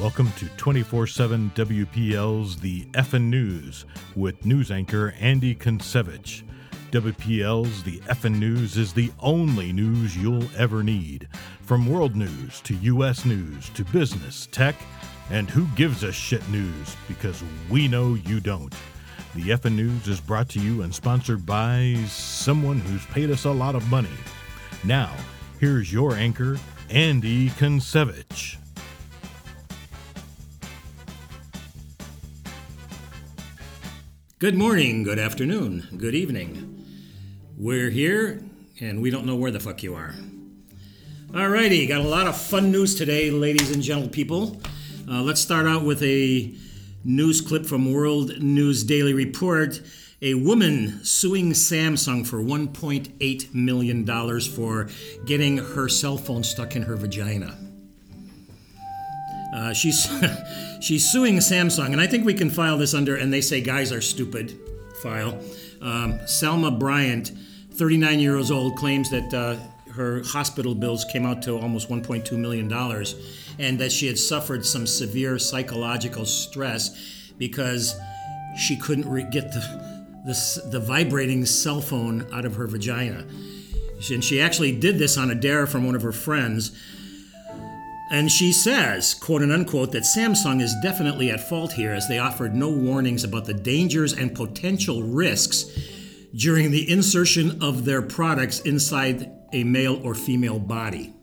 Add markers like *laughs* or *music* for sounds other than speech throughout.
Welcome to 24 7 WPL's The Effin' News with news anchor Andy Kuncevich. WPL's The Effin' News is the only news you'll ever need. From world news to U.S. news to business, tech, and who gives a shit news because we know you don't. The Effin' News is brought to you and sponsored by someone who's paid us a lot of money. Now, here's your anchor, Andy Kuncevich. Good morning, good afternoon, good evening. We're here and we don't know where the fuck you are. Alrighty, got a lot of fun news today, ladies and gentle people. Uh, let's start out with a news clip from World News Daily Report. A woman suing Samsung for $1.8 million for getting her cell phone stuck in her vagina. Uh, she's *laughs* she's suing Samsung, and I think we can file this under. And they say guys are stupid. File. Um, Selma Bryant, 39 years old, claims that uh, her hospital bills came out to almost 1.2 million dollars, and that she had suffered some severe psychological stress because she couldn't re- get the, the the vibrating cell phone out of her vagina. And she actually did this on a dare from one of her friends. And she says, quote and unquote, that Samsung is definitely at fault here as they offered no warnings about the dangers and potential risks during the insertion of their products inside a male or female body.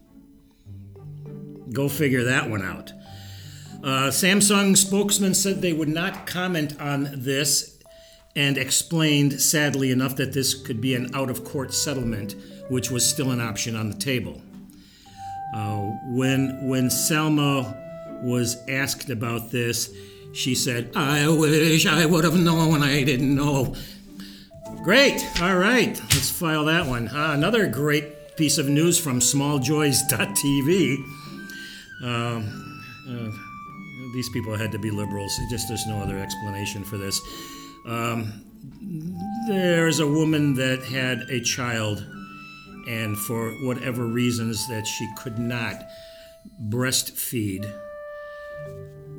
Go figure that one out. Uh, Samsung spokesman said they would not comment on this and explained, sadly enough, that this could be an out of court settlement, which was still an option on the table. Uh, when when Selma was asked about this, she said, "I wish I would have known. when I didn't know." Great. All right, let's file that one. Uh, another great piece of news from SmallJoys.tv. Um, uh, these people had to be liberals. Just there's no other explanation for this. Um, there's a woman that had a child and for whatever reasons that she could not breastfeed,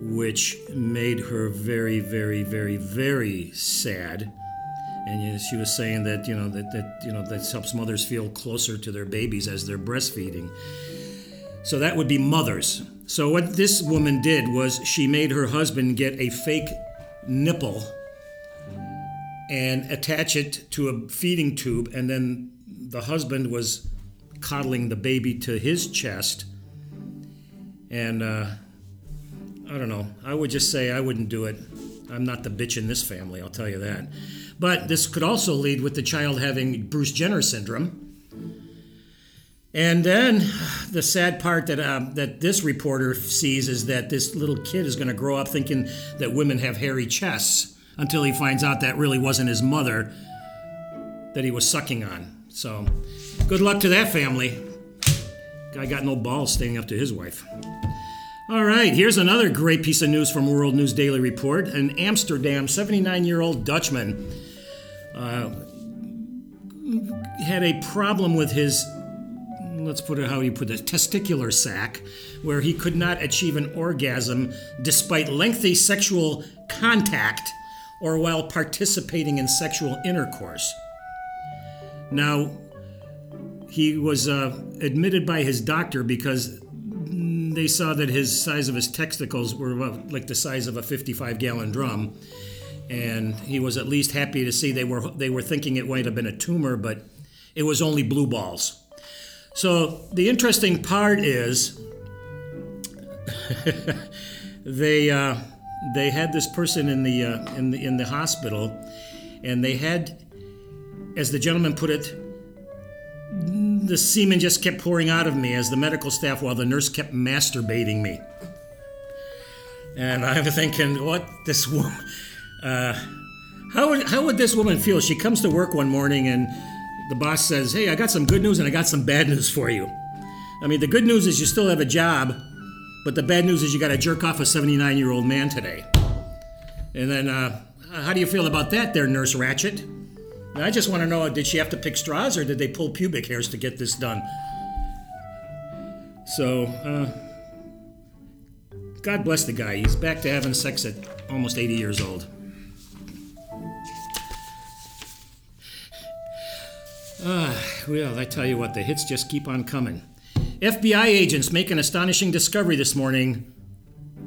which made her very, very, very, very sad. And she was saying that you know that, that you know that helps mothers feel closer to their babies as they're breastfeeding. So that would be mothers. So what this woman did was she made her husband get a fake nipple and attach it to a feeding tube and then the husband was coddling the baby to his chest. And uh, I don't know. I would just say I wouldn't do it. I'm not the bitch in this family, I'll tell you that. But this could also lead with the child having Bruce Jenner syndrome. And then the sad part that um, that this reporter sees is that this little kid is going to grow up thinking that women have hairy chests until he finds out that really wasn't his mother that he was sucking on. So, good luck to that family. Guy got no balls standing up to his wife. All right, here's another great piece of news from World News Daily Report. An Amsterdam 79 year old Dutchman uh, had a problem with his, let's put it how you put it, testicular sac, where he could not achieve an orgasm despite lengthy sexual contact or while participating in sexual intercourse. Now, he was uh, admitted by his doctor because they saw that his size of his testicles were like the size of a 55 gallon drum. And he was at least happy to see they were they were thinking it might have been a tumor, but it was only blue balls. So the interesting part is *laughs* they uh, they had this person in the uh, in the in the hospital, and they had as the gentleman put it, the semen just kept pouring out of me as the medical staff while the nurse kept masturbating me. And I'm thinking, what this woman, uh, how would, how would this woman feel? She comes to work one morning and the boss says, hey, I got some good news and I got some bad news for you. I mean, the good news is you still have a job, but the bad news is you got to jerk off a 79 year old man today. And then, uh, how do you feel about that, there, Nurse Ratched? I just want to know did she have to pick straws or did they pull pubic hairs to get this done? So, uh, God bless the guy. He's back to having sex at almost 80 years old. Ah, well, I tell you what, the hits just keep on coming. FBI agents make an astonishing discovery this morning,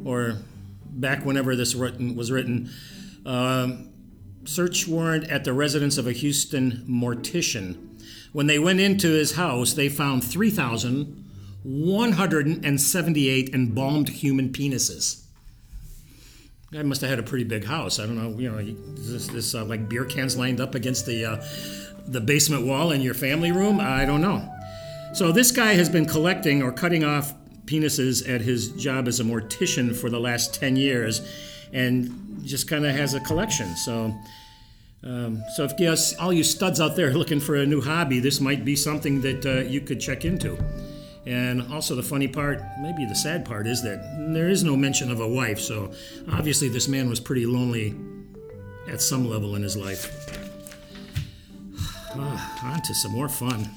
or back whenever this written, was written. Um, search warrant at the residence of a Houston mortician. When they went into his house, they found 3,178 embalmed human penises. Guy must have had a pretty big house. I don't know, you know, this, this uh, like beer cans lined up against the uh, the basement wall in your family room. I don't know. So this guy has been collecting or cutting off penises at his job as a mortician for the last 10 years and just kind of has a collection. So um, so if you all you studs out there *laughs* looking for a new hobby, this might be something that uh, you could check into. And also the funny part, maybe the sad part, is that there is no mention of a wife. So obviously this man was pretty lonely at some level in his life. *sighs* Ah, on to some more fun.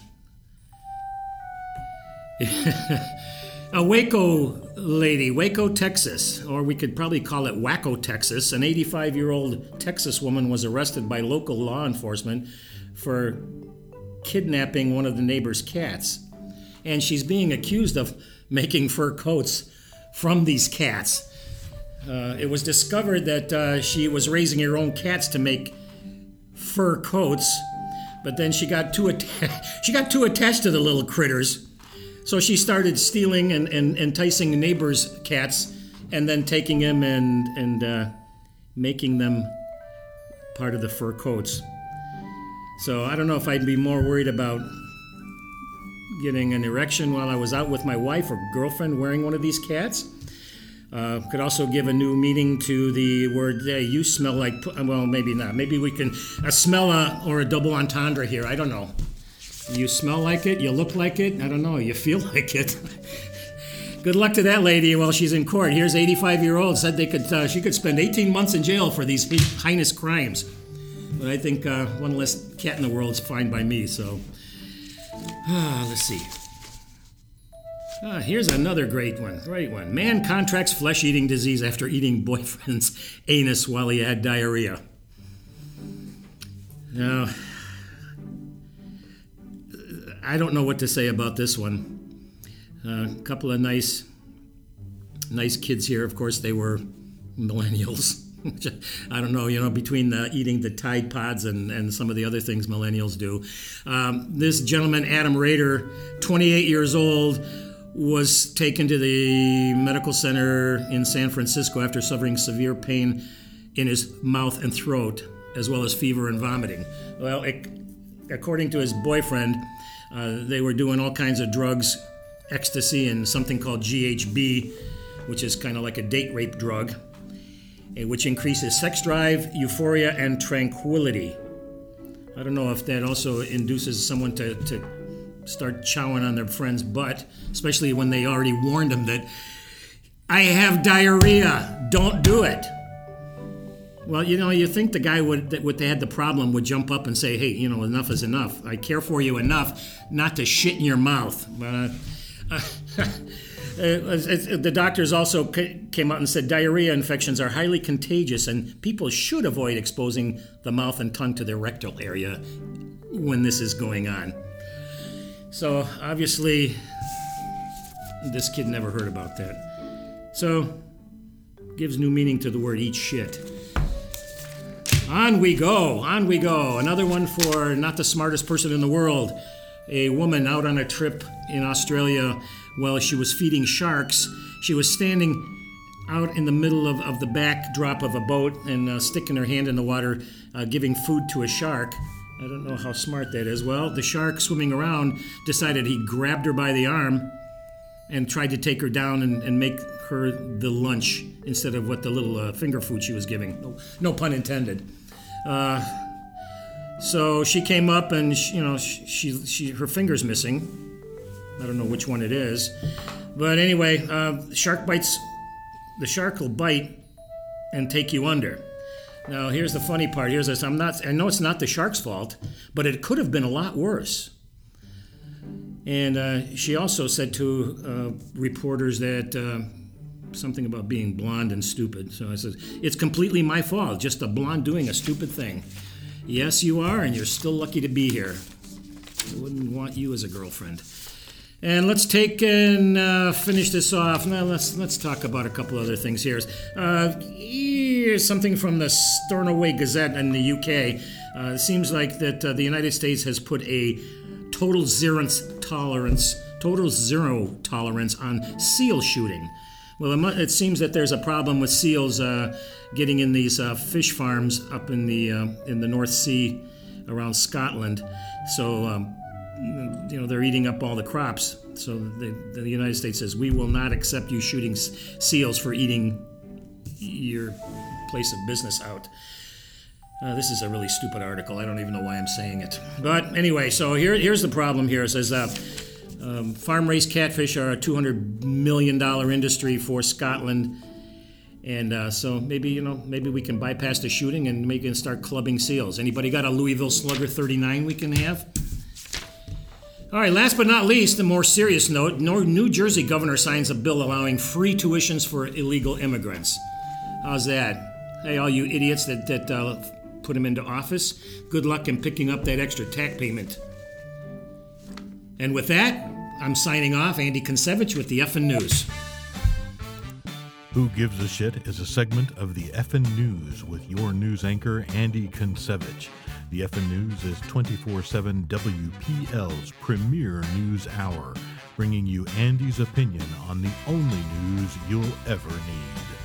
*laughs* a Waco lady, Waco, Texas, or we could probably call it Wacko, Texas, an 85 year old Texas woman was arrested by local law enforcement for kidnapping one of the neighbor's cats. And she's being accused of making fur coats from these cats. Uh, it was discovered that uh, she was raising her own cats to make fur coats, but then she got too atta- *laughs* she got too attached to the little critters so she started stealing and, and enticing neighbors' cats and then taking them and, and uh, making them part of the fur coats. So I don't know if I'd be more worried about getting an erection while I was out with my wife or girlfriend wearing one of these cats. Uh, could also give a new meaning to the word hey, you smell like well maybe not maybe we can a smell a, or a double entendre here i don't know you smell like it, you look like it, I don't know, you feel *laughs* like it. Good luck to that lady while she's in court. Here's 85 year old said they could uh, she could spend 18 months in jail for these heinous crimes. But I think uh, one less cat in the world is fine by me. So uh, *sighs* let's see. Uh, here's another great one. Great one. Man contracts flesh eating disease after eating *laughs* boyfriend's anus while he had diarrhea. Now, I don't know what to say about this one. A uh, couple of nice, nice kids here. Of course, they were millennials. *laughs* I don't know, you know, between the, eating the Tide Pods and, and some of the other things millennials do. Um, this gentleman, Adam Rader, 28 years old, was taken to the medical center in San Francisco after suffering severe pain in his mouth and throat, as well as fever and vomiting. Well, it, according to his boyfriend, uh, they were doing all kinds of drugs, ecstasy, and something called GHB, which is kind of like a date rape drug, eh, which increases sex drive, euphoria, and tranquility. I don't know if that also induces someone to, to start chowing on their friend's butt, especially when they already warned them that I have diarrhea, don't do it. Well, you know, you think the guy would that would had the problem would jump up and say, "Hey, you know, enough is enough. I care for you enough not to shit in your mouth." Uh, *laughs* uh, the doctors also came out and said diarrhea infections are highly contagious, and people should avoid exposing the mouth and tongue to their rectal area when this is going on. So obviously, this kid never heard about that. So gives new meaning to the word "eat shit." On we go, on we go. Another one for not the smartest person in the world. A woman out on a trip in Australia while she was feeding sharks. She was standing out in the middle of, of the backdrop of a boat and uh, sticking her hand in the water, uh, giving food to a shark. I don't know how smart that is. Well, the shark swimming around decided he grabbed her by the arm and tried to take her down and, and make her the lunch instead of what the little uh, finger food she was giving. No, no pun intended. Uh, so she came up and she, you know she, she, she her finger's missing. I don't know which one it is, but anyway, uh, shark bites. The shark will bite and take you under. Now here's the funny part. Here's this. I'm not. I know it's not the shark's fault, but it could have been a lot worse. And uh, she also said to uh, reporters that uh, something about being blonde and stupid. So I said, It's completely my fault, just a blonde doing a stupid thing. Yes, you are, and you're still lucky to be here. I wouldn't want you as a girlfriend. And let's take and uh, finish this off. Now let's let's talk about a couple other things here. Uh, here's something from the Stornoway Gazette in the UK. Uh, it seems like that uh, the United States has put a total zero tolerance, total zero tolerance on seal shooting. Well, it, seems that there's a problem with seals uh, getting in these uh, fish farms up in the in the North Sea around Scotland. So. Um, you know they're eating up all the crops. So they, the United States says we will not accept you shooting seals for eating your place of business out. Uh, this is a really stupid article. I don't even know why I'm saying it. But anyway, so here, here's the problem. Here it says uh, um, farm-raised catfish are a 200 million dollar industry for Scotland. And uh, so maybe you know maybe we can bypass the shooting and make and start clubbing seals. Anybody got a Louisville Slugger 39 we can have? All right, last but not least, a more serious note New Jersey governor signs a bill allowing free tuitions for illegal immigrants. How's that? Hey, all you idiots that, that uh, put him into office, good luck in picking up that extra tax payment. And with that, I'm signing off. Andy Konsevich with the Effin News. Who Gives a Shit is a segment of the Effin News with your news anchor, Andy Konsevich. The Effin News is 24 7 WPL's premier news hour, bringing you Andy's opinion on the only news you'll ever need.